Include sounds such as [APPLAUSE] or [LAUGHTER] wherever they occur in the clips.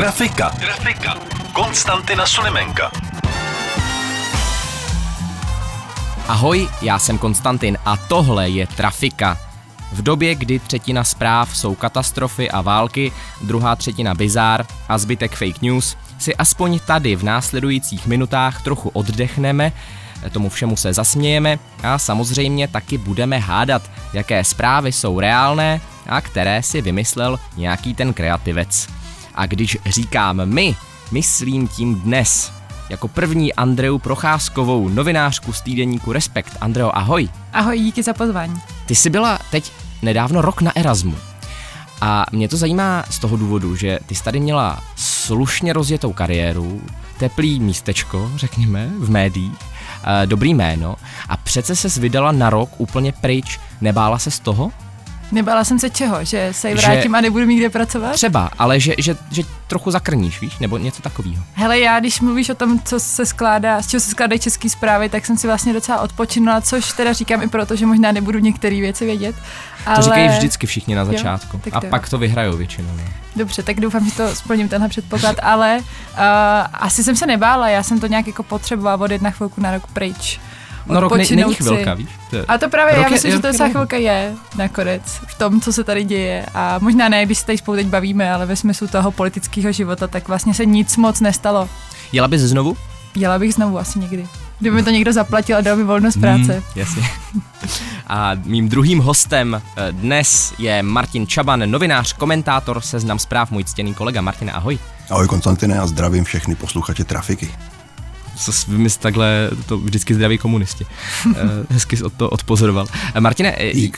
Trafika. Trafika. Konstantina Sulimenka. Ahoj, já jsem Konstantin a tohle je Trafika. V době, kdy třetina zpráv jsou katastrofy a války, druhá třetina bizár a zbytek fake news, si aspoň tady v následujících minutách trochu oddechneme, tomu všemu se zasmějeme a samozřejmě taky budeme hádat, jaké zprávy jsou reálné a které si vymyslel nějaký ten kreativec. A když říkám my, myslím tím dnes. Jako první Andreu Procházkovou, novinářku z týdeníku Respekt. Andreo, ahoj. Ahoj, díky za pozvání. Ty jsi byla teď nedávno rok na Erasmu. A mě to zajímá z toho důvodu, že ty jsi tady měla slušně rozjetou kariéru, teplý místečko, řekněme, v médiích, eh, dobrý jméno a přece se vydala na rok úplně pryč. Nebála se z toho? Nebála jsem se čeho, že se vrátím že, a nebudu mít kde pracovat? Třeba, ale že, že, že trochu zakrníš, víš, nebo něco takového. Hele, já když mluvíš o tom, co se skládá, z čeho se skládají české zprávy, tak jsem si vlastně docela odpočinula, což teda říkám i proto, že možná nebudu některé věci vědět. Ale... To říkají vždycky všichni na začátku. Jo, a to pak to vyhrajou většinou. Ne? Dobře, tak doufám, že to splním tenhle předpoklad, ale uh, asi jsem se nebála, já jsem to nějak jako potřebovala odjet na chvilku na rok pryč. No rok ne, není chvilka, víš? To je, a to právě, já myslím, je, že to docela chvilka je nakonec v tom, co se tady děje. A možná ne, když se tady spolu teď bavíme, ale ve smyslu toho politického života, tak vlastně se nic moc nestalo. Jela bys znovu? Jela bych znovu asi někdy. Kdyby mi to někdo zaplatil a dal mi volnost hmm, práce. Mm, jasně. [LAUGHS] A mým druhým hostem eh, dnes je Martin Čaban, novinář, komentátor, seznam zpráv, můj ctěný kolega. Martin, ahoj. Ahoj Konstantine a zdravím všechny posluchače Trafiky vymysl takhle, to vždycky zdraví komunisti. [LAUGHS] Eh, hezky od to odpozoroval. Eh, Martine, eh, [LAUGHS]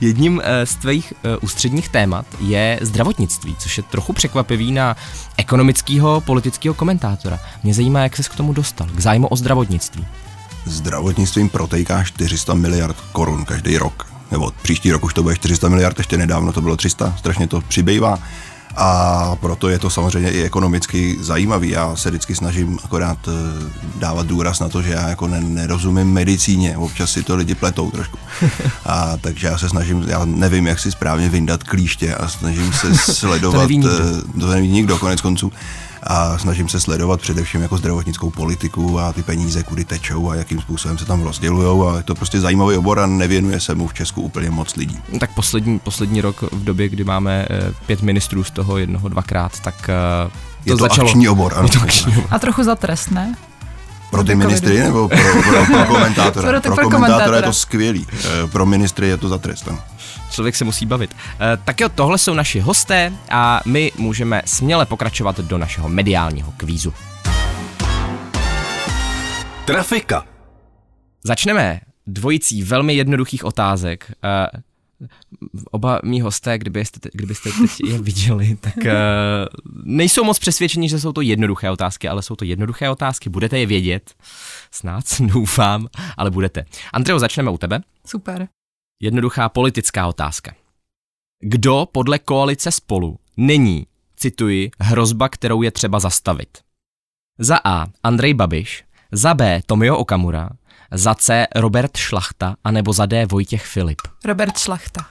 jedním z tvých ústředních témat je zdravotnictví, což je trochu překvapivý na ekonomického politického komentátora. Mě zajímá, jak ses k tomu dostal, k zájmu o zdravotnictví. Zdravotnictvím protejká 400 miliard korun každý rok. Nebo příští rok už to bude 400 miliard, ještě nedávno to bylo 300, strašně to přibývá a proto je to samozřejmě i ekonomicky zajímavý. Já se vždycky snažím akorát eh, dávat důraz na to, že já jako nerozumím medicíně, občas si to lidi pletou trošku. [LAUGHS] A takže já se snažím, já nevím, jak si správně vyndat klíště a snažím se [LAUGHS] sledovat, to neví nikdo, eh, to neví nikdo konec konců a snažím se sledovat především jako zdravotnickou politiku a ty peníze, kudy tečou a jakým způsobem se tam rozdělují a je to prostě zajímavý obor a nevěnuje se mu v Česku úplně moc lidí. Tak poslední, poslední rok v době, kdy máme eh, pět ministrů z toho jednoho dvakrát, tak eh, to, je to začalo. akční obor. Ano. Je to akční obor. A trochu za trest, ne? Pro ty ministry nebo pro, pro, pro [LAUGHS] komentátora? pro, pro, pro komentátora je to skvělý, eh, pro ministry je to za trest. Člověk se musí bavit. E, tak jo, tohle jsou naši hosté a my můžeme směle pokračovat do našeho mediálního kvízu. Trafika. Začneme dvojicí velmi jednoduchých otázek. Oba mý hosté, kdybyste, kdybyste teď je viděli, [LAUGHS] tak uh, nejsou moc přesvědčení, že jsou to jednoduché otázky, ale jsou to jednoduché otázky, budete je vědět, snad, [LAUGHS] doufám, ale budete. Andreo, začneme u tebe. Super. Jednoduchá politická otázka. Kdo podle koalice spolu není, cituji, hrozba, kterou je třeba zastavit? Za A. Andrej Babiš, za B. Tomio Okamura, za C. Robert Šlachta, anebo za D. Vojtěch Filip. Robert Šlachta.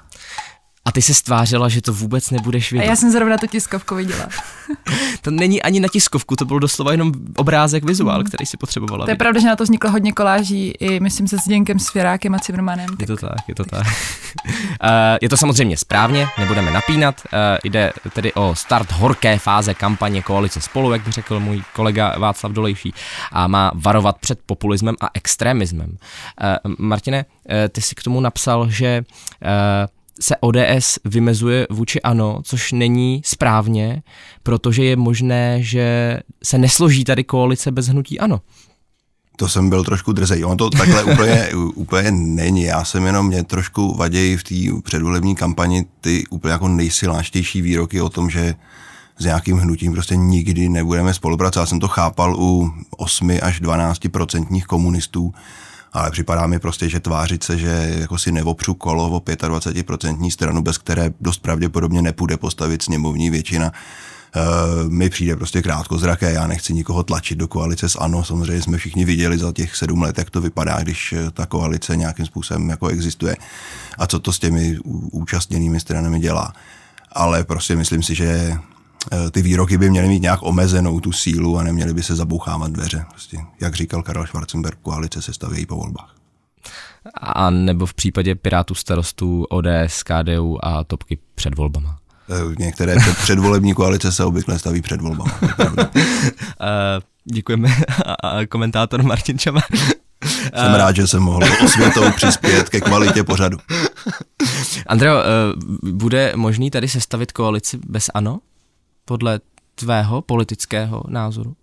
A ty se stvářila, že to vůbec nebudeš vědět. A já jsem zrovna tu tiskovku viděla. [LAUGHS] to není ani na tiskovku, to byl doslova jenom obrázek, vizuál, mm. který si potřebovala. To je pravda, že na to vzniklo hodně koláží, i myslím se s Děnkem Svěrákem a Cimrmanem. Tak... Je to tak, je to tak. uh, je to samozřejmě správně, nebudeme napínat. Uh, jde tedy o start horké fáze kampaně Koalice spolu, jak by řekl můj kolega Václav Dolejší, a má varovat před populismem a extremismem. Uh, Martine, uh, ty si k tomu napsal, že uh, se ODS vymezuje vůči ANO, což není správně, protože je možné, že se nesloží tady koalice bez hnutí ANO. To jsem byl trošku drzej. On to takhle [LAUGHS] úplně, úplně není. Já jsem jenom, mě trošku vaději v té předvolební kampani ty úplně jako nejsiláštější výroky o tom, že s nějakým hnutím prostě nikdy nebudeme spolupracovat. Já jsem to chápal u 8 až 12 procentních komunistů, ale připadá mi prostě, že tvářit se, že jako si nevopřu kolo o 25% stranu, bez které dost pravděpodobně nepůjde postavit sněmovní většina, Uh, mi přijde prostě krátkozraké, já nechci nikoho tlačit do koalice s ANO, samozřejmě jsme všichni viděli za těch sedm let, jak to vypadá, když eh, ta koalice nějakým způsobem jako existuje a co to s těmi účastněnými stranami dělá. Ale prostě myslím si, že ty výroky by měly mít nějak omezenou tu sílu a neměly by se zabouchávat dveře. Prostě, jak říkal Karel Schwarzenberg, koalice se stavějí po volbách. A nebo v případě Pirátů starostů ODS, KDU a topky před volbama. Eh, některé předvolební koalice se obvykle staví před volbami. [LAUGHS] Eh, děkujeme. A komentátor Martin Čama. [LAUGHS] Jsem rád, že jsem mohl osvětou přispět ke kvalitě pořadu. Andreo, eh, bude možný tady sestavit koalici bez ANO? Podle tvého politického názoru?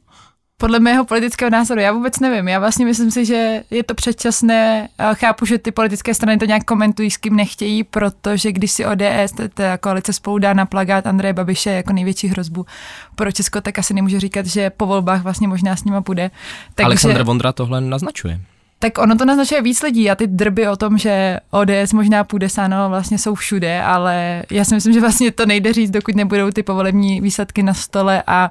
podle mého politického názoru, já vůbec nevím. Já vlastně myslím si, že je to předčasné. Chápu, že ty politické strany to nějak komentují, s kým nechtějí, protože když si ODS, ta koalice spolu dá na plagát Andreje Babiše jako největší hrozbu pro Česko, tak asi nemůže říkat, že po volbách vlastně možná s nima půjde. Takže, Aleksandr Vondra tohle naznačuje. Tak ono to naznačuje víc lidí a ty drby o tom, že ODS možná půjde sáno, vlastně jsou všude, ale já si myslím, že vlastně to nejde říct, dokud nebudou ty povolební výsledky na stole a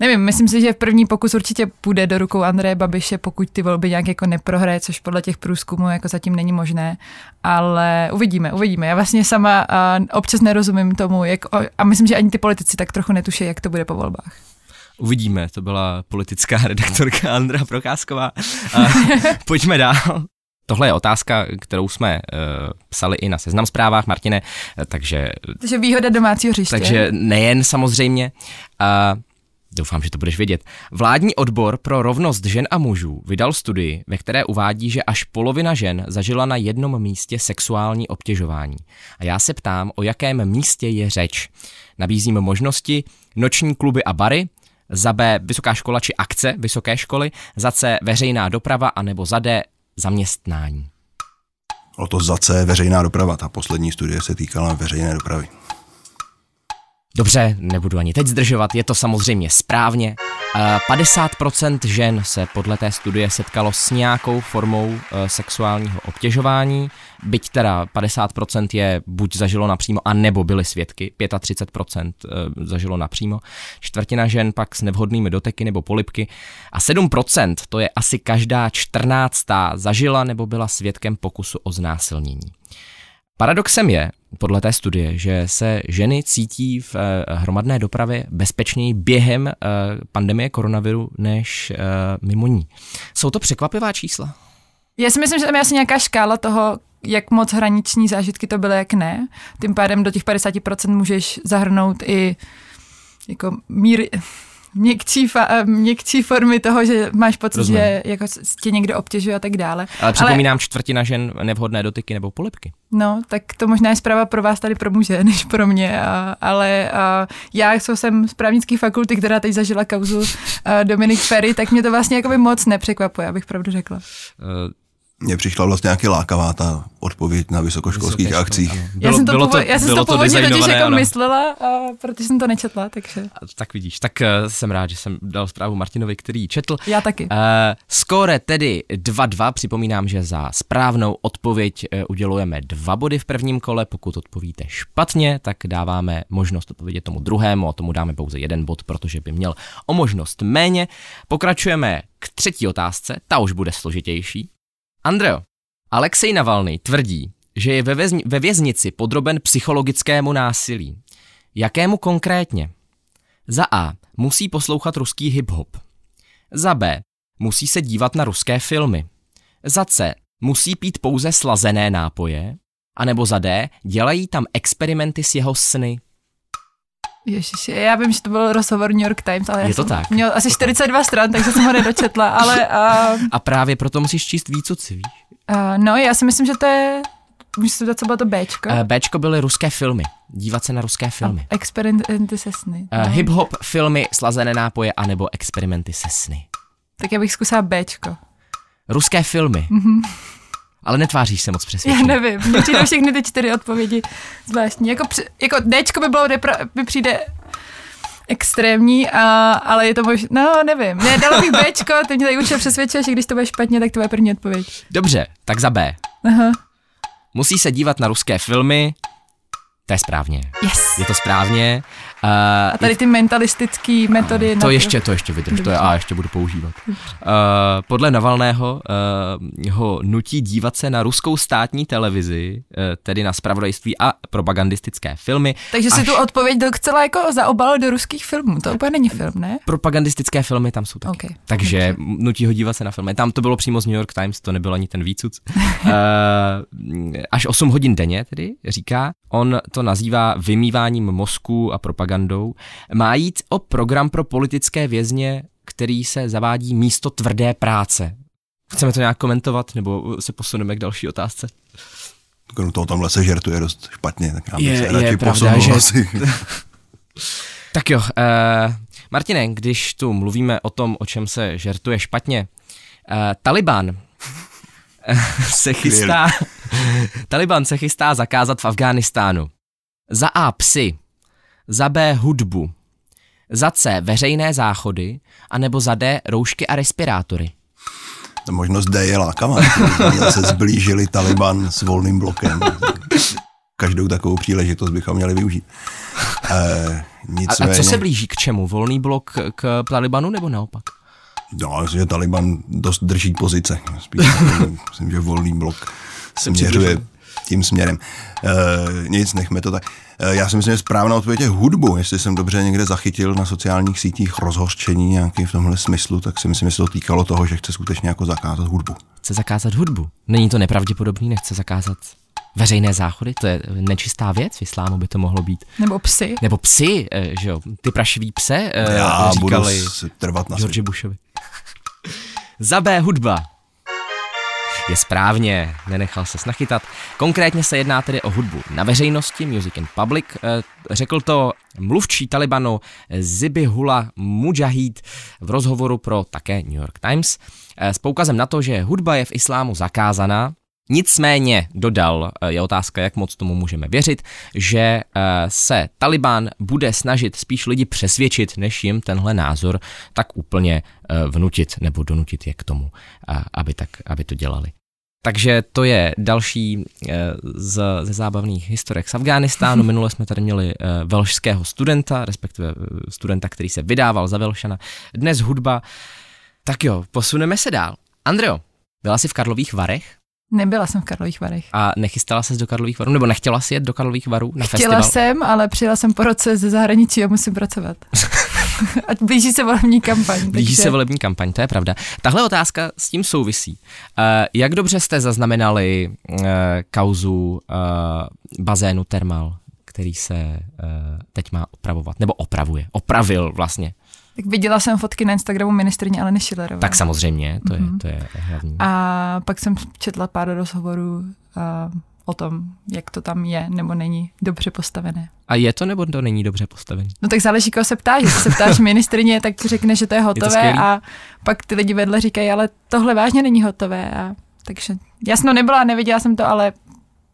Nevím, myslím si, že první pokus určitě půjde do rukou Andreje Babiše, pokud ty volby nějak jako neprohraje, což podle těch průzkumů jako zatím není možné, ale uvidíme, uvidíme. Já vlastně sama uh, občas nerozumím tomu, jak, a myslím, že ani ty politici tak trochu netuší, jak to bude po volbách. Uvidíme, to byla politická [LAUGHS] redaktorka Andra Procházková. [LAUGHS] Pojďme dál. Tohle je otázka, kterou jsme uh, psali i na seznam zprávách, Martine, takže... Takže výhoda domácího hřiště. Takže nejen samozřejmě. Uh, Doufám, že to budeš vědět. Vládní odbor pro rovnost žen a mužů vydal studii, ve které uvádí, že až polovina žen zažila na jednom místě sexuální obtěžování. A já se ptám, o jakém místě je řeč. Nabízím možnosti noční kluby a bary, za B vysoká škola či akce vysoké školy, za C veřejná doprava a nebo za D zaměstnání. O to za C veřejná doprava. Ta poslední studie se týkala veřejné dopravy. Dobře, nebudu ani teď zdržovat, je to samozřejmě správně. 50% eh, žen se podle té studie setkalo s nějakou formou eh, sexuálního obtěžování, byť teda 50% je buď zažilo napřímo, a nebo byly svědky, 35% eh, zažilo napřímo, čtvrtina žen pak s nevhodnými doteky nebo polipky a 7% to je asi každá 14. zažila nebo byla svědkem pokusu o znásilnění. Paradoxem je, podle té studie, že se ženy cítí v eh, hromadné dopravě bezpečněji během eh, pandemie koronaviru než eh, mimo ní. Jsou to překvapivá čísla? Já si myslím, že tam je asi nějaká škála toho, jak moc hraniční zážitky to byly, jak ne. Tím pádem do těch 50% můžeš zahrnout i jako míry, měkčí, fa, eh, měkčí formy toho, že máš pocit, Rozumím. že jako tě někdo obtěžuje a tak dále. Ale připomínám Ale, čtvrtina žen nevhodné dotyky nebo polipky. No, tak to možná je zpráva pro vás tady pro muže, [LAUGHS] než pro mě, a, ale a, já, co jsem z právnické fakulty, která teď zažila kauzu a, Dominik Ferry, tak mě to vlastně jako by moc nepřekvapuje, abych pravdu řekla. Uh, mně přišla vlastně nějaký lákavá ta odpověď na vysokoškolských Vysoké akcích. Bylo, já jsem to, bylo to, já jsem bylo to, to původně totiž jako ano. myslela, a, protože jsem to nečetla, takže. Tak vidíš, tak uh, jsem rád, že jsem dal zprávu Martinovi, který ji četl. Já taky. Uh, skóre tedy 2-2, připomínám, že za správnou odpověď uh, udělujeme dva body v prvním kole, pokud odpovíte špatně, tak dáváme možnost odpovědět tomu druhému a tomu dáme pouze jeden bod, protože by měl o možnost méně. Pokračujeme k třetí otázce, ta už bude složitější. Andreo, Alexej Navalny tvrdí, že je ve, vězni- ve věznici podroben psychologickému násilí. Jakému konkrétně? Za A. Musí poslouchat ruský hip-hop. Za B. Musí se dívat na ruské filmy. Za C. Musí pít pouze slazené nápoje. A nebo za D. Dělají tam experimenty s jeho sny. Ježiši, já vím, že to byl rozhovor New York Times, ale je to tak. měl asi 42 stran, takže jsem ho nedočetla, [LAUGHS] ale... Uh, a právě proto musíš číst víc, co si víš. Uh, no, já si myslím, že to je... Můžeš se co bylo to Bčko? Uh, Bčko byly ruské filmy. Dívat se na ruské filmy. Uh, experimenty se sny. Uh. Hip-hop filmy, slazené nápoje, anebo experimenty se sny. Tak já bych zkusila Bčko. Ruské filmy. Mm-hmm. Ale netváříš se moc přesvědčeně. Já nevím, mně přijdou všechny ty čtyři odpovědi zvláštní. Jako, jako Dčko by bylo, nepra, by přijde extrémní, a, ale je to možná, no nevím, ne, dalo bych Bčko, ty mě tady určitě přesvědčil, že když to bude špatně, tak to bude první odpověď. Dobře, tak za B. Aha. Musí se dívat na ruské filmy. To je správně. Yes. Je to správně. Uh, A tady ty mentalistické metody. to na ještě, to ještě vydrž, to je, a ještě budu používat. Uh, podle Navalného uh, ho nutí dívat se na ruskou státní televizi, uh, tedy na spravodajství a propagandistické filmy. Takže si až- tu odpověď docela jako zaobal do ruských filmů. To úplně není film, ne? Propagandistické filmy tam jsou taky. Ok, Takže dobře. nutí ho dívat se na filmy. Tam to bylo přímo z New York Times, to nebyl ani ten výcuc. uh, [LAUGHS] až 8 hodin denně tedy, říká. On to nazývá vymýváním mozku a propagandou. Má jít o program pro politické vězně, který se zavádí místo tvrdé práce. Chceme to nějak komentovat, nebo se posuneme k další otázce? Krom toho tamhle se žertuje dost špatně, tak já bych Je- se je radši pravda, posunul že- asi. [LAUGHS] Tak jo, uh, Martine, když tu mluvíme o tom, o čem se žertuje špatně, uh, Taliban [LAUGHS] se chystá, Taliban se chystá zakázat v Afghánistánu. Za A psy, za B hudbu, za C veřejné záchody, anebo za D roušky a respirátory. Ta možnost D je lákavá. se zblížili Taliban s volným blokem. Každou takovou příležitost bychom měli využít. E, A, nicméně, a co se blíží k čemu? Volný blok k, Talibanu nebo naopak? No, myslím, že Taliban dost drží pozice. Spíš, [LAUGHS] myslím, že volný blok směřuje. Tím směrem. E, nic, nechme to tak. E, já si myslím, že správná odpověď je hudbu. Jestli jsem dobře někde zachytil na sociálních sítích rozhořčení nějaký v tomhle smyslu, tak si myslím, že se to týkalo toho, že chce skutečně jako zakázat hudbu. Chce zakázat hudbu. Není to nepravděpodobný, nechce zakázat veřejné záchody, to je nečistá věc, v islámu by to mohlo být. Nebo psy. Nebo psy, eh, že jo, ty prašivý pse eh, Já budu říkali si trvat na. George Bushovi. [LAUGHS] Za B hudba. Je správně, nenechal se snachytat. Konkrétně se jedná tedy o hudbu na veřejnosti, Music in Public. Eh, Řekl to mluvčí Talibanu Zibihula Mujahid v rozhovoru pro také New York Times eh, s poukazem na to, že hudba je v islámu zakázaná, Nicméně dodal, eh, je otázka, jak moc tomu můžeme věřit, že eh, se Taliban bude snažit spíš lidi přesvědčit, než jim tenhle názor tak úplně eh, vnutit nebo donutit je k tomu, aby, tak, aby to dělali. Takže to je další z, ze zábavných historek z Afghánistánu. [LAUGHS] Minule jsme tady měli velšského studenta, respektive studenta, který se vydával za Velšana. Dnes hudba. Tak jo, posuneme se dál. Andreo, byla jsi v Karlových Varech? Nebyla jsem v Karlových Varech. A nechystala ses do Karlových varů? Nebo nechtěla si jet do Karlových varů na Chtěla festival? jsem, ale přijela jsem po roce ze zahraničí a musím pracovat. [LAUGHS] a blíží se volební kampaň. Blíží takže- se volební kampaň, to je pravda. Tahle otázka s tím souvisí. Uh, jak dobře jste zaznamenali uh, kauzu uh, bazénu Thermal, který se uh, teď má opravovat, nebo opravuje, opravil vlastně. Tak viděla jsem fotky na Instagramu ministrně Aleny Schillerové. Tak samozřejmě, to je, Mhm. to je hlavní. A pak jsem četla pár rozhovorů a o tom, jak to tam je nebo není dobře postavené. A je to nebo to není dobře postavený? No tak záleží, koho se ptáš. Když se ptáš [LAUGHS] ministrině, tak ti řekne, že to je hotové skvělý. a pak ty lidi vedle říkají, ale tohle vážně není hotové. A, takže jasno nebyla, neviděla jsem to, ale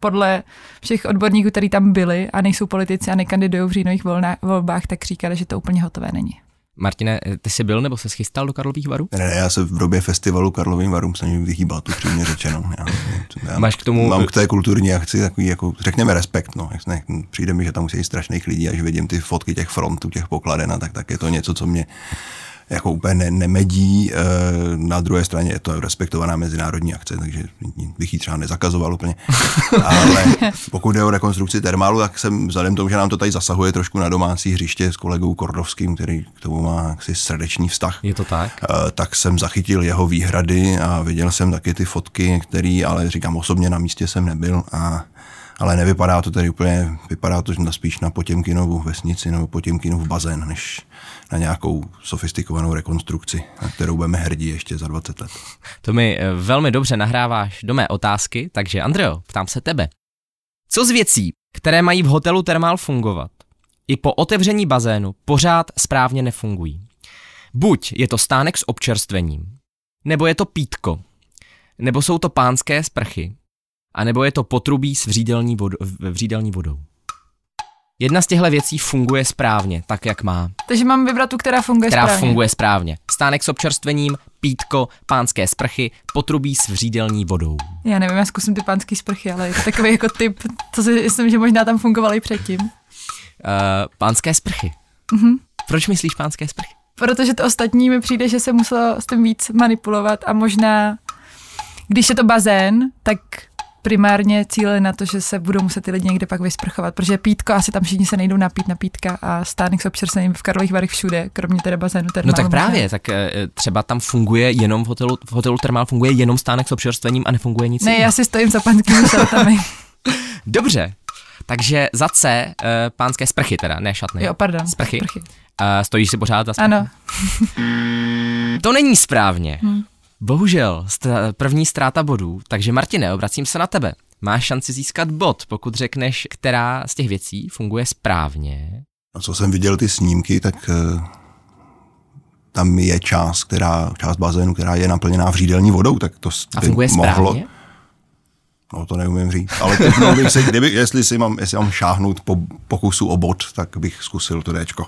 podle všech odborníků, kteří tam byli a nejsou politici a nekandidují v říjnových volbách, tak říkali, že to úplně hotové není. Martine, ty jsi byl nebo se schystal do Karlových varů? Ne, ne, já se v době festivalu Karlovým varům snažím vyhýbat, upřímně řečeno. Já, já Máš k tomu- Mám k té kulturní akci takový, jako, řekněme, respekt. No. Ne, přijde mi, že tam musí strašných lidí, až vidím ty fotky těch frontů, těch pokladen, a tak, tak je to něco, co mě jako úplně ne, nemedí. E, na druhé straně je to respektovaná mezinárodní akce, takže bych ji třeba nezakazoval úplně. [LAUGHS] Ale pokud jde o rekonstrukci termálu, tak jsem vzhledem tomu, že nám to tady zasahuje trošku na domácí hřiště s kolegou Kordovským, který k tomu má jaksi srdečný vztah. Je to tak? Eh, tak jsem zachytil jeho výhrady a viděl jsem taky ty fotky, které, ale říkám osobně na místě jsem nebyl, a, ale nevypadá to tedy úplně, vypadá to na spíš na Potěmkinovu vesnici nebo Potěmkinův bazén, než na nějakou sofistikovanou rekonstrukci, na kterou budeme hrdí ještě za 20 let. To mi eh, velmi dobře nahráváš do mé otázky, takže Andreo, ptám se tebe. Co z věcí, které mají v hotelu Thermal fungovat, i po otevření bazénu pořád správně nefungují? Buď je to stánek s občerstvením, nebo je to pítko, nebo jsou to pánské sprchy, a nebo je to potrubí s vřídelní, vřídelní vodou. Jedna z těchto věcí funguje správně, tak jak má. Takže mám vybrat tu, která funguje která správně. funguje správně. Stánek s občerstvením, pítko, pánské sprchy, potrubí s vřídelní vodou. Já nevím, já zkusím ty pánský sprchy, ale je to takový jako typ, co si myslím, že možná tam fungoval i předtím. Uh, pánské sprchy. Mhm. Proč myslíš pánské sprchy? Protože to ostatní mi přijde, že se muselo s tím víc manipulovat a možná, když je to bazén, tak primárně cíle na to, že se budou muset ty lidi někde pak vysprchovat, protože pítko, asi tam všichni se nejdou napít na pítka a stánek s občerstvením v Karlových Varech všude, kromě teda bazénu No termálu. tak možná. právě, tak eh, třeba tam funguje jenom v hotelu, v hotelu Thermal funguje jenom stánek s občerstvením a nefunguje nic Ne, jiného. já si stojím za panskými šatami. [LAUGHS] Dobře, takže za C, uh, pánské sprchy teda, ne šatny. jo, pardon. Sprchy. sprchy. Uh, stojíš si pořád za sprchy? Ano, [LAUGHS] To není správně. Hm. Bohužel, stra- první ztráta bodů, takže Martine, obracím se na tebe. Máš šanci získat bod, pokud řekneš, která z těch věcí funguje správně. A co jsem viděl ty snímky, tak eh, tam je část, která, část bazénu, která je naplněná vřídelní vodou, tak to A funguje mohlo, správně? No to neumím říct, ale typnul bych si, kdyby, jestli si mám, jestli mám šáhnout po pokusu o bod, tak bych zkusil to Dčko.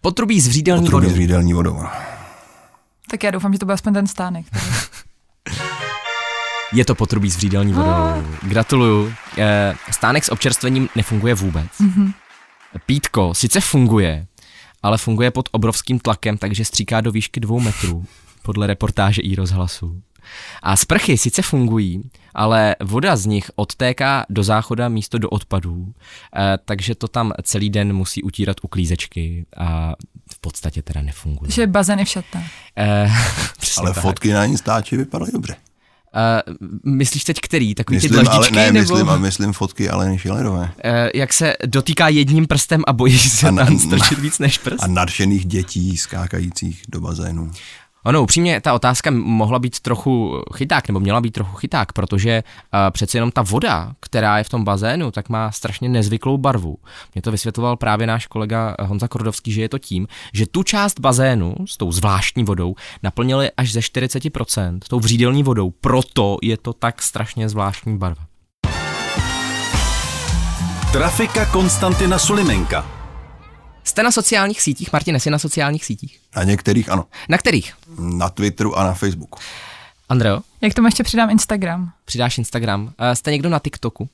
Potrubí s vřídelní Potrubí s vřídelní vodou. Tak já doufám, že to byl aspoň ten stánek. [LAUGHS] Je to potrubí s vřídelní vodou. Ah. Gratuluju. Eh, Stánek s občerstvením nefunguje vůbec. Mhm. Pítko sice funguje, ale funguje pod obrovským tlakem, takže stříká do výšky dvou metrů, podle reportáže i rozhlasu. A sprchy sice fungují, ale voda z nich odtéká do záchoda místo do odpadů, eh, takže to tam celý den musí utírat uklízečky a podstatě teda nefunguje. Takže bazény v šatách. Eh, [LAUGHS] Ale tak. fotky na Instači vypadaly dobře. Eh, myslíš teď který? Takový ty Myslím, ale dlaždičky? ne, nebo... myslím, a myslím fotky Aleny Šilerové. Eh, jak se dotýká jedním prstem a bojí se A na- tam strčit víc než prst? A nadšených dětí skákajících do bazénu. Ono, upřímně, ta otázka mohla být trochu chyták, nebo měla být trochu chyták, protože uh, přece jenom ta voda, která je v tom bazénu, tak má strašně nezvyklou barvu. Mě to vysvětloval právě náš kolega Honza Kordovský, že je to tím, že tu část bazénu s tou zvláštní vodou naplnili až ze 40% tou vřídelní vodou, proto je to tak strašně zvláštní barva. Trafika Konstantina Sulimenka. Jste na sociálních sítích, Martin, jsi na sociálních sítích? Na některých ano. Na kterých? Na Twitteru a na Facebooku. Andreo? Jak tomu ještě přidám Instagram? přidáš Instagram. Uh, jste někdo na TikToku?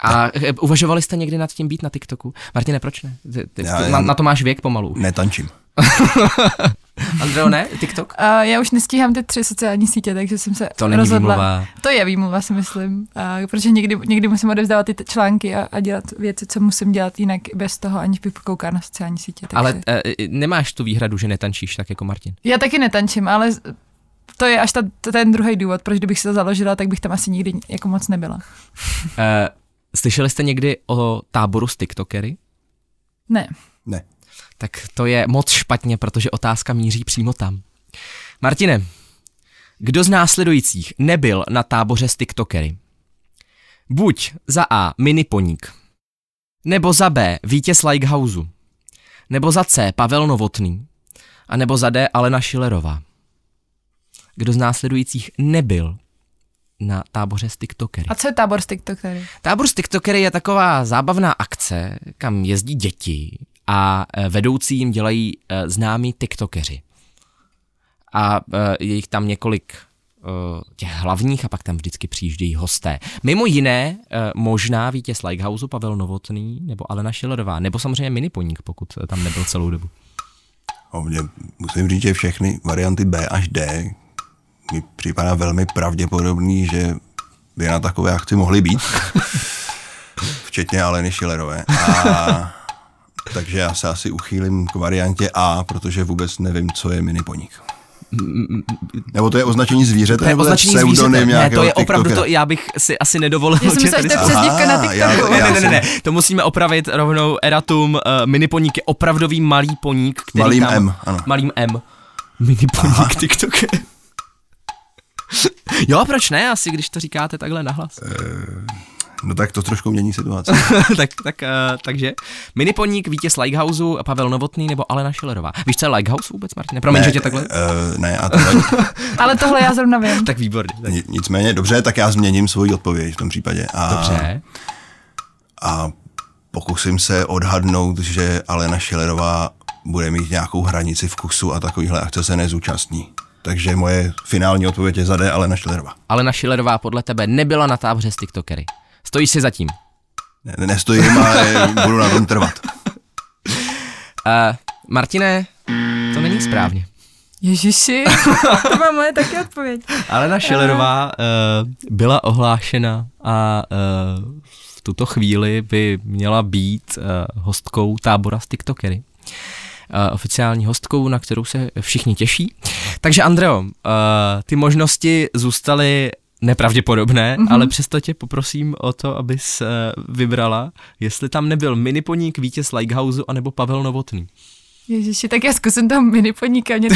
A eh, uvažovali jste někdy nad tím být na TikToku? Martine, proč ne? Ty, ty, Já ty, na, na to máš věk pomalu. Netančím. [LAUGHS] [LAUGHS] Andreo, ne? TikTok? A já už nestíhám ty tři sociální sítě, takže jsem se To není rozhodla. výmluva. To je výmluva, si myslím. A protože někdy, někdy musím odevzdávat ty t- články a, a dělat věci, co musím dělat jinak bez toho, aniž bych koukal na sociální sítě. Takže... Ale uh, nemáš tu výhradu, že netančíš tak jako Martin. Já taky netančím, ale to je až ta, ten druhý důvod, proč kdybych si to založila, tak bych tam asi nikdy jako moc nebyla. Uh, slyšeli jste někdy o táboru s TikTokery? Ne. Ne. Tak to je moc špatně, protože otázka míří přímo tam. Martine, kdo z následujících nebyl na táboře s TikTokery? Buď za A mini poník, nebo za B vítěz Likehouse, nebo za C Pavel Novotný, a nebo za D Alena Šilerová. Kdo z následujících nebyl na táboře s TikTokery? A co je tábor z TikTok tady? Tábor z TikTokery je taková zábavná akce, kam jezdí děti a eh, vedoucí jim dělají eh, známí TikTokeři. A eh, je jich tam několik těch hlavních a pak tam vždycky přijíždějí hosté. Mimo jiné možná vítěz Likehouse Pavel Novotný nebo Alena Šilerová, nebo samozřejmě Miniponík, pokud tam nebyl celou dobu. O mě musím říct, že všechny varianty B až D mi připadá velmi pravděpodobný, že by na takové akci mohly být. [LAUGHS] Včetně Aleny Šilerové. A, takže já se asi uchýlím k variantě A, protože vůbec nevím, co je miniponík. Nebo to je označení zvířete, To je nebo označení zvířete. Ne, to je opravdu to, já bych si asi nedovolil. Já jsem že myslela, že tady- to je přezdívka na Aha, já- TikToku. já- Ne, ne, ne, ne, to musíme opravit rovnou eratum. Uh, miniponík je opravdový malý poník, který Malým tam, M, ano. Malým M. Miniponík TikTok. jo, proč ne, asi když to říkáte takhle nahlas. No tak to trošku mění situaci. [LAUGHS] tak, tak, uh, takže Miniponík, vítěz Likehouse, Pavel Novotný nebo Alena Šilerová. Víš, co je Likehouse vůbec, Martine? Promiň, že tě takhle... Uh, ne, a to. [LAUGHS] Ale tohle já zrovna vím. tak výborně. Tak. Ni- Nicméně, dobře, tak já změním svoji odpověď v tom případě. A, Dobře. A Pokusím se odhadnout, že Alena Šilerová bude mít nějakou hranici vkusu a takovýhle akce se nezúčastní. Takže moje finální odpověď je za D, Alena Šilerová. Alena Šilerová podle tebe nebyla na táboře s TikTokery. Stojíš si zatím? Ne, nestojím, ale budu na tom trvat. [LAUGHS] Uh, Martine, to není správně. Ježiši, to má moje taky odpověď. [LAUGHS] Alena Šilerová uh, byla ohlášena a uh, v tuto chvíli by měla být uh, hostkou tábora s TikTokery. Uh, oficiální hostkou, na kterou se všichni těší. Takže Andreo, uh, ty možnosti zůstaly nepravděpodobné, mm-hmm. ale přesto tě poprosím o to, abys uh, vybrala, jestli tam nebyl miniponík, vítěz Lighthouse anebo Pavel Novotný. Ježiši, tak já zkusím tam mini poníka, mě to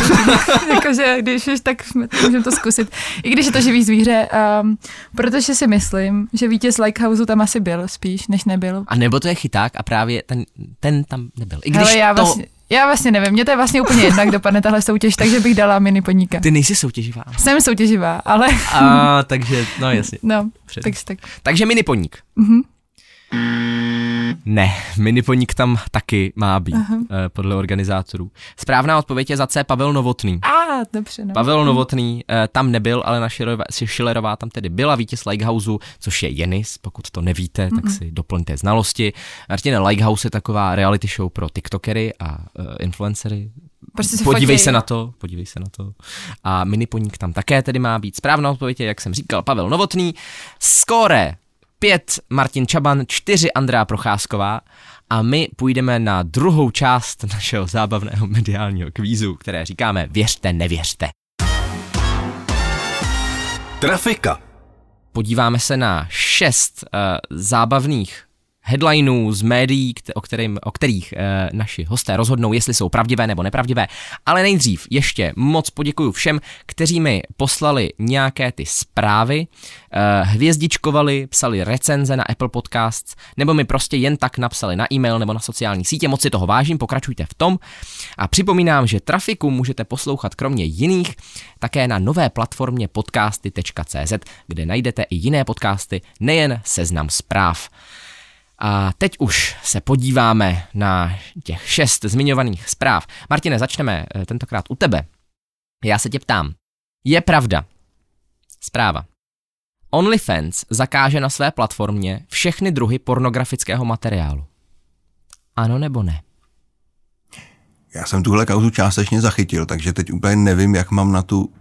[LAUGHS] jakože když už tak můžeme to zkusit. I když je to živý zvíře, um, protože si myslím, že vítěz Likehouse tam asi byl spíš, než nebyl. A nebo to je chyták a právě ten, ten tam nebyl. I když Ale já to... vlastně, já vlastně nevím, mě to je vlastně úplně jedno, jak dopadne tahle soutěž, takže bych dala mini poníka. Ty nejsi soutěživá. Jsem soutěživá, ale... A, takže, no jasně. No, takže tak. Takže miniponík. Mhm. Ne, miniponík tam taky má být, uh, podle organizátorů. Správná odpověď je za C Pavel Novotný. A, dobře, no. Pavel Novotný uh, tam nebyl, ale naše Šilerová tam tedy byla, vítěz Lighthouse, což je Jenis, pokud to nevíte, tak Mhm. si doplňte znalosti. Martina, Lighthouse je taková reality show pro tiktokery a uh, influencery. Prostě si podívej fotěj. se na to, podívej se na to. A miniponík tam také tedy má být. Správná odpověď je, jak jsem říkal, Pavel Novotný. Skóre 5 Martin Čaban, 4 Andrá Procházková a my půjdeme na druhou část našeho zábavného mediálního kvízu, které říkáme Věřte, nevěřte. Trafika. Podíváme se na šest uh, zábavných headlineů z médií, o, kterým, o kterých e, naši hosté rozhodnou, jestli jsou pravdivé nebo nepravdivé. Ale nejdřív ještě moc poděkuju všem, kteří mi poslali nějaké ty zprávy, e, hvězdičkovali, psali recenze na Apple Podcasts, nebo mi prostě jen tak napsali na e-mail nebo na sociální sítě. Moc si toho vážím, pokračujte v tom. A připomínám, že Trafiku můžete poslouchat kromě jiných také na nové platformě podcasty.cz, kde najdete i jiné podcasty, nejen seznam zpráv. A teď už se podíváme na těch šest zmiňovaných zpráv. Martine, začneme eh, tentokrát u tebe. Já se tě ptám, je pravda, zpráva, OnlyFans zakáže na své platformě všechny druhy pornografického materiálu. Ano nebo ne? Já jsem tuhle kauzu částečně zachytil, takže teď úplně nevím, jak mám na tu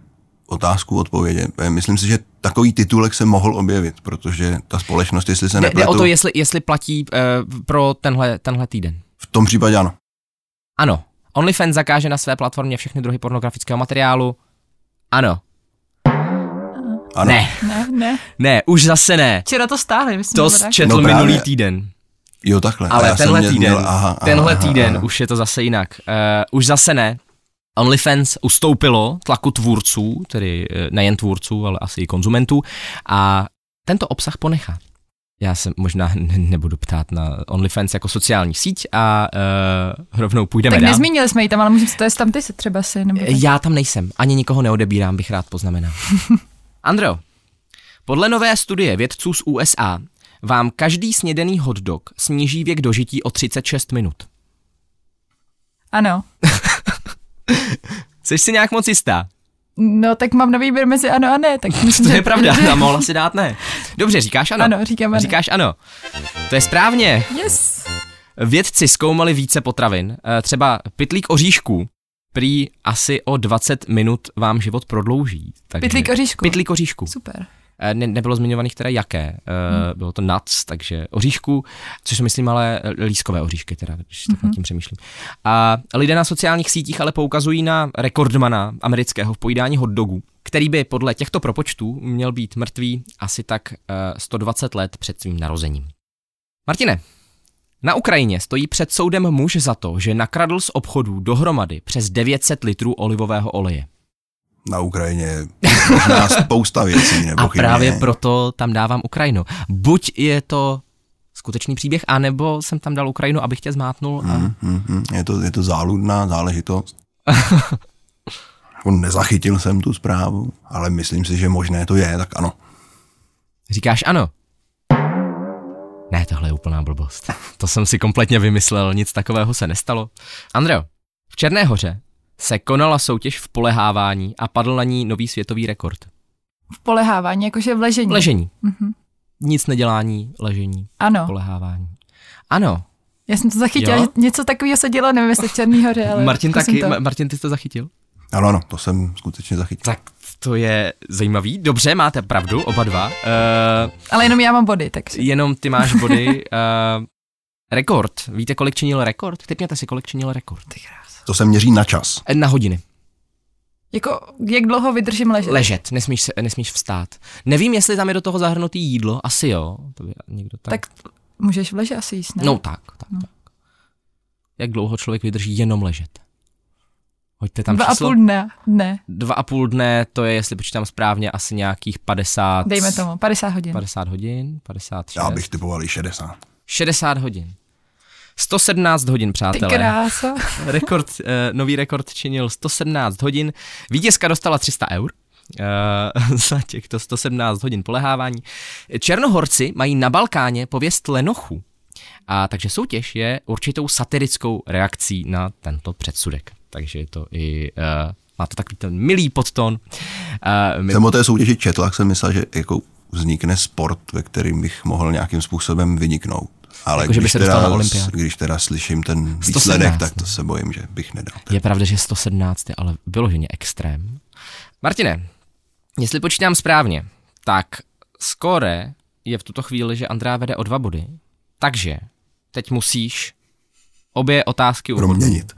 otázku odpovědět. Myslím si, že takový titulek se mohl objevit, protože ta společnost, jestli se Jde, jde nepletu, o to, jestli, jestli platí uh, pro tenhle, tenhle týden. v tom případě ano. Ano. OnlyFans zakáže na své platformě všechny druhy pornografického materiálu. Ano. ano. Ne, Ne, ne. ne, už zase ne. Včera to stáhli, myslím. To četl No právě. minulý týden. Jo, takhle. Ale tenhle měl- týden, měl- aha, aha, tenhle aha, týden aha. už je to zase jinak. Uh, už zase ne. OnlyFans ustoupilo tlaku tvůrců, tedy eh, nejen tvůrců, ale asi i konzumentů, a tento obsah ponechá. Já se možná ne- nebudu ptát na OnlyFans jako sociální síť a uh, rovnou půjdeme Tak dál. nezmínili jsme ji tam, ale můžeme to je tam ty se třeba si, nebo tak. Já tam nejsem, ani nikoho neodebírám, bych rád poznamenal. [LAUGHS] Andreo, podle nové studie vědců z USA vám každý snědený hotdog sníží věk dožití o 36 minut. Ano. [LAUGHS] Jsi si nějak moc jistá? No, tak mám na výběr mezi ano a ne, tak [LAUGHS] myslím, To že... je pravda, že- [LAUGHS] a mohla si dát ne. Dobře, říkáš ano. Ano, říkám ano. Říkáš ano. To je správně. Yes. Vědci zkoumali více potravin, eh, třeba pytlík oříšků, prý asi o 20 minut vám život prodlouží. Takže... Pytlík oříšku. Pytlík oříšků. Super. Eh, Ne, nebylo zmiňovaných teda jaké. Hmm. Bylo to nuts, takže oříšku, což jsou myslím ale lískové oříšky, teda, když tak nad tím přemýšlím. A lidé na sociálních sítích ale poukazují na rekordmana amerického v pojídání hotdogů, který by podle těchto propočtů měl být mrtvý asi tak eh, 120 let před svým narozením. Martine, na Ukrajině stojí před soudem muž za to, že nakradl z obchodů dohromady přes 900 litrů olivového oleje. Na Ukrajině je možná spousta věcí, nebo [LAUGHS] A právě proto tam dávám Ukrajinu. Buď je to skutečný příběh, anebo jsem tam dal Ukrajinu, abych tě zmátnul. A... Mm, mm, mm. Je, to, je to záludná záležitost. [LAUGHS] Jako Nezachytil jsem tu zprávu, ale myslím si, že možné to je, tak ano. Říkáš ano. Ne, tohle je úplná blbost. To jsem si kompletně vymyslel, nic takového se nestalo. Andreo, v Černé hoře se konala soutěž v polehávání a padl na ní nový světový rekord. V polehávání, jakože v ležení. Ležení. Mhm. Nic nedělání, ležení, Ano, polehávání. Ano, já jsem to zachytila, Jo? že něco takového se dělo, nevím jestli v Černý hoře, ale Martin taky, To. Ma- Martin, ty jsi to zachytil? Ano, ano, to jsem skutečně zachytil. Tak to je zajímavý. Dobře, máte pravdu, oba dva. Uh, Ale jenom já mám body, takže. jenom ty máš body. Uh, [LAUGHS] rekord. Víte, kolik činil rekord? Typněte si, kolik činil rekord. To se měří na čas. Eh, Na hodiny. Jako, jak dlouho vydržím ležet? Ležet, nesmíš, se, nesmíš vstát. Nevím, jestli tam je do toho zahrnutý jídlo, asi jo. To by někdo tak. Tak můžeš v leže asi jíst, ne? no tak, tak, No. tak. Jak dlouho člověk vydrží jenom ležet? Hoďte tam Dva a číslo. půl dne, ne, Dva a půl dne, to je, jestli počítám správně, asi nějakých 50... dejme tomu, 50 hodin. 50 hodin, 56. Já bych typoval i 60. 60 hodin. 117 hodin, Ty přátelé. krása. rekord, uh, nový rekord činil 117 hodin. Vítězka dostala 300 eur uh, [LAUGHS] za těchto 117 hodin polehávání. Černohorci mají na Balkáně pověst lenochu. A takže soutěž je určitou satirickou reakcí na tento předsudek. Takže je to i, uh, má to takový ten milý podton. Uh, my, Jsem o té soutěži četl, jak jsem myslel, že jako vznikne sport, ve kterým bych mohl nějakým způsobem vyniknout. Ale Jako, že by když, se dostal teda, na olympiádu. když teda slyším ten 117, výsledek, tak to ne? se bojím, že bych nedal. Je pravda, že 117 je ale vyloženě extrém. Martine, jestli počítám správně, tak skóre je v tuto chvíli, že Andrá vede o dva body, takže teď musíš obě otázky uhodnout. Proměnit.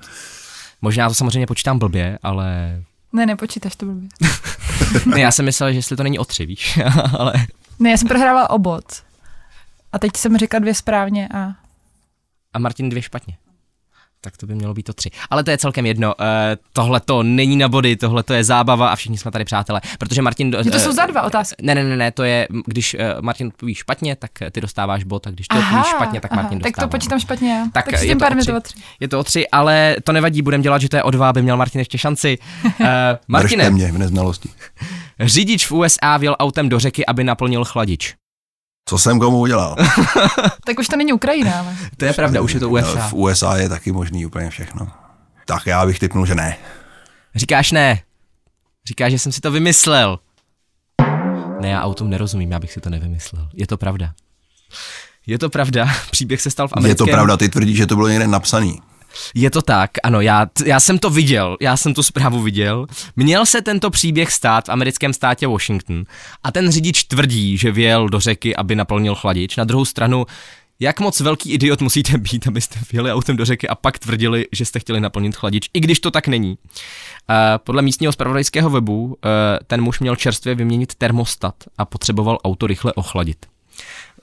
Možná to samozřejmě počítám blbě, ale Ne, nepočítáš to blbě. [LAUGHS] ne, já jsem myslel, že jestli to není o tři, víš, [LAUGHS] ale Ne, já jsem prohrával obod. A teď jsem řekla dvě správně a a Martin dvě špatně. Tak to by mělo být to tři. Ale to je celkem jedno. Uh, tohle to není na body, tohle to je zábava a všichni jsme tady přátelé. Protože Martin... do- že to eh, jsou za dva otázky. Ne, ne, ne, ne, to je, když uh, Martin odpoví špatně, tak eh, ty dostáváš bod, a když ty odpovíš špatně, tak Martin tak dostává. to počítám špatně já. Tak, Tak, tak je s tím to tři. to o tři. Je to o tři, ale to nevadí, budeme dělat, že to je o dva, aby měl Martin ještě šanci. Uh, Martine. Martine, mě v neznalosti. [LAUGHS] řidič v USA vjel autem do řeky, aby naplnil chladič. Co jsem komu udělal? [LAUGHS] Tak už to není Ukrajina, ale. To je pravda, už je to USA. V USA je taky možný úplně všechno. Tak já bych typnul, že ne. Říkáš ne. Říkáš, že jsem si to vymyslel. Ne, já autům nerozumím, já bych si to nevymyslel. Je to pravda. Je to pravda, [LAUGHS] příběh se stal v Je americkém... to pravda, ty tvrdíš, že to bylo někde napsaný. Je to tak, ano, já, já jsem to viděl, já jsem tu zprávu viděl. Měl se tento příběh stát v americkém státě Washington a ten řidič tvrdí, že vjel do řeky, aby naplnil chladič. Na druhou stranu, jak moc velký idiot musíte být, abyste vjeli autem do řeky a pak tvrdili, že jste chtěli naplnit chladič, i když to tak není. Uh, podle místního spravodajského webu uh, ten muž měl čerstvě vyměnit termostat a potřeboval auto rychle ochladit.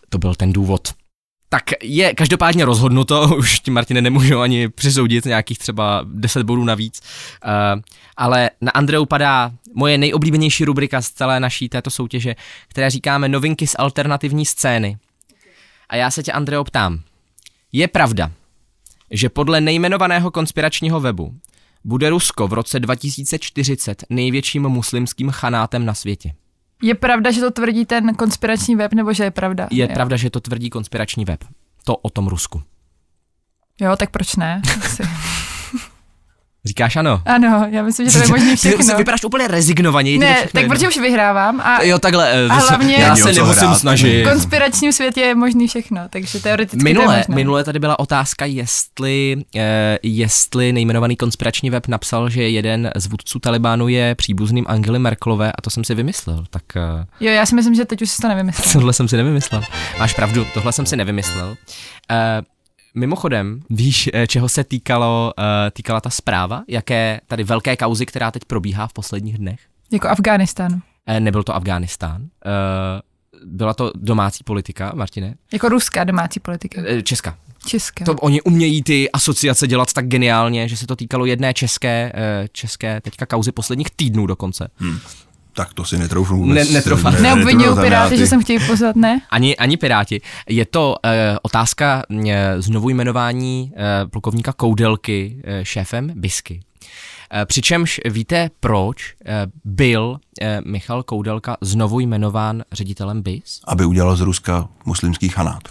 To byl ten důvod. Tak je každopádně rozhodnuto, [LAUGHS] už ti Martine nemůžu ani přisoudit nějakých třeba 10 bodů navíc, uh, ale na Andreu padá moje nejoblíbenější rubrika z celé naší této soutěže, které říkáme novinky z alternativní scény. A já se tě, Andreo, ptám. Je pravda, že podle nejmenovaného konspiračního webu bude Rusko v roce 2040 největším muslimským chanátem na světě? Je pravda, že to tvrdí ten konspirační web, nebo že je pravda? Je jo. pravda, že to tvrdí konspirační web. To o tom Rusku. Jo, tak proč ne? [LAUGHS] Říkáš ano? Ano, já myslím, že to je možný Ty všechno. vypadáš úplně rezignovaně. Ne, tak jedno. protože už vyhrávám a Jo, takhle, eh, A hlavně- já se nemusím hrát. snažit. v konspiračním světě je možný všechno, takže teoreticky to je Minule, možné. minule tady byla otázka, jestli, eh, jestli nejmenovaný konspirační web napsal, že jeden z vůdců Talibánu je příbuzným Angely Merkelové a to jsem si vymyslel. Tak eh, Jo, já si myslím, že teď už si to nevymyslel. tohle jsem si nevymyslel. Máš pravdu, tohle jsem si nevymyslel. Eh, Mimochodem, víš, eh, čeho se týkalo, eh, týkala ta zpráva? Jaké tady velké kauzy, která teď probíhá v posledních dnech? Jako Afghánistán. Eh, Nebyl to Afghánistán. Byla to domácí politika, Martine? Jako ruská domácí politika. Česká. Česká. To oni umějí ty asociace dělat tak geniálně, že se to týkalo jedné české, české teďka kauzy posledních týdnů dokonce. Tak to si netroufnu vůbec. Ne- netroufá. Neobvinuju netroufám Piráty, já že jsem chtěl pozvat, ne? Ani, ani Piráti. Je to eh, otázka eh, znovu jmenování eh, plukovníka Koudelky eh, šéfem Bisky. Eh, Přičemž víte, proč eh, byl eh, Michal Koudelka znovu jmenován ředitelem BIS? Aby udělal z Ruska muslimský chanát.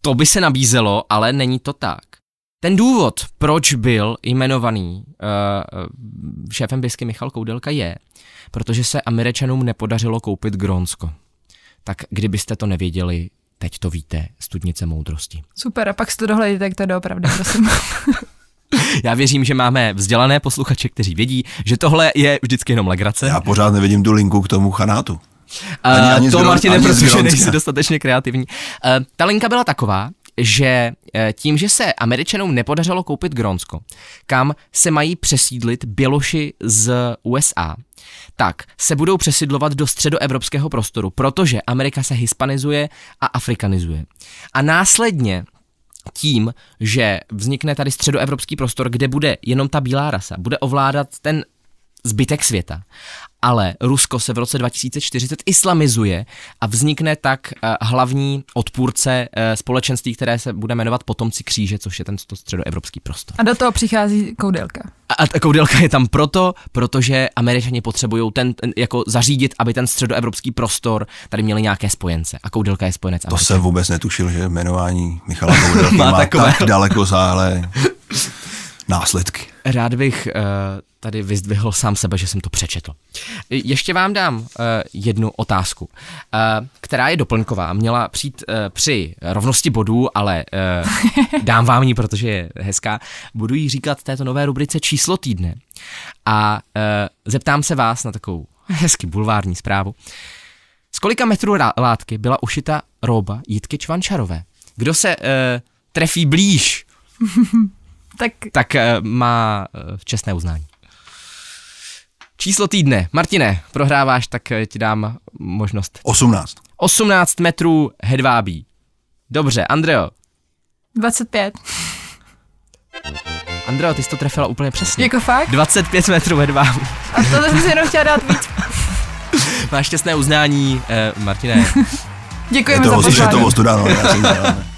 to by se nabízelo, ale není to tak. Ten důvod, proč byl jmenovaný uh, šéfem Bisky Michal Koudelka je, protože se Američanům nepodařilo koupit Grónsko. Tak kdybyste to nevěděli, teď to víte, studnice moudrosti. Super, a pak si to dohledíte, jak to je doopravdy, prosím. [LAUGHS] Já věřím, že máme vzdělané posluchače, kteří vědí, že tohle je vždycky jenom legrace. Já pořád nevidím tu linku k tomu chanátu. Ani, ani to, Martine, protože nejsi dostatečně kreativní. Uh, ta linka byla taková, že eh, tím, že se Američanům nepodařilo koupit Grónsko, kam se mají přesídlit Běloši z USA, tak se budou přesidlovat do středoevropského prostoru, protože Amerika se hispanizuje a afrikanizuje. A následně tím, že vznikne tady středoevropský prostor, kde bude jenom ta bílá rasa, bude ovládat ten zbytek světa. Ale Rusko se v roce 2040 islamizuje a vznikne tak uh, hlavní odpůrce uh, společenství, které se bude jmenovat Potomci kříže, což je ten středoevropský prostor. A do toho přichází koudelka. A, a ta koudelka je tam proto, protože američani potřebují ten, ten, jako zařídit, aby ten středoevropský prostor tady měli nějaké spojence. A koudelka je spojenec. To jsem vůbec netušil, že jmenování Michala Koudelky [LAUGHS] má, má takové... tak daleko zále [LAUGHS] následky. Rád bych uh, tady vyzdvihl sám sebe, že jsem to přečetl. Ještě vám dám uh, jednu otázku, uh, která je doplňková. Měla přijít uh, při rovnosti bodů, ale uh, [LAUGHS] dám vám ji, protože je hezká. Budu jí říkat této nové rubrice číslo týdne. A uh, zeptám se vás na takovou hezky bulvární zprávu. Z kolika metrů látky byla ušita roba Jitky Čvančarové? Kdo se uh, trefí blíž, [LAUGHS] tak, tak uh, má uh, čestné uznání. Číslo týdne. Martine, prohráváš, tak ti dám možnost. 18. 18 metrů hedvábí. Dobře, Andreo. 25. Andreo, ty jsi to trefila úplně přesně. Jako fakt? 25 metrů hedvábí. A to jsem si jenom chtěla dát víc. [LAUGHS] Máš šťastné uznání, eh, Martine. [LAUGHS] Děkujeme za pozvání. Je to ostuda, no, [LAUGHS]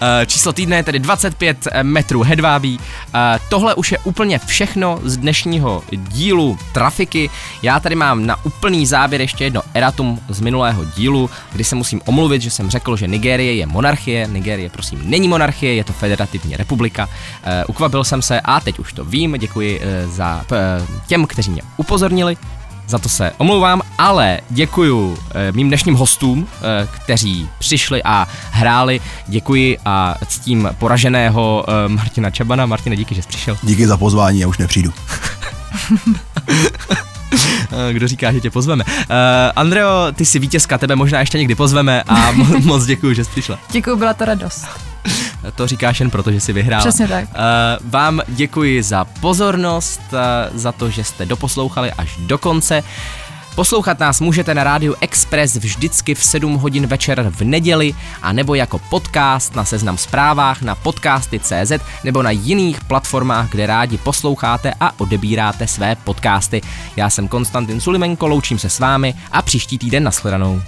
Eh, číslo týdne je tedy 25 eh, metrů hedvábí. Eh, tohle už je úplně všechno z dnešního dílu Trafiky. Já tady mám na úplný závěr ještě jedno eratum z minulého dílu, kdy se musím omluvit, že jsem řekl, že Nigérie je monarchie. Nigérie prosím není monarchie, je to federativní republika. Ukvapil jsem se a teď už to vím. Děkuji za těm, kteří mě upozornili za to se omlouvám, ale děkuji e, mým dnešním hostům, e, kteří přišli a hráli. Děkuji a ctím poraženého e, Martina Čabana. Martina, díky, že jsi přišel. Díky za pozvání, já už nepřijdu. Kdo říká, že tě pozveme. Uh, Andreo, ty jsi vítězka, tebe možná ještě někdy pozveme a [LAUGHS] moc děkuji, že jsi přišla. Děkuji, byla to radost. To říkáš jen proto, že jsi vyhrál. Přesně tak. Uh, vám děkuji za pozornost, uh, za to, že jste doposlouchali až do konce. Poslouchat nás můžete na rádiu Express vždycky v 7 hodin večer v neděli a nebo jako podcast na seznam zprávách na podcasty.cz nebo na jiných platformách, kde rádi posloucháte a odebíráte své podcasty. Já jsem Konstantin Sulimenko, loučím se s vámi a příští týden nashledanou.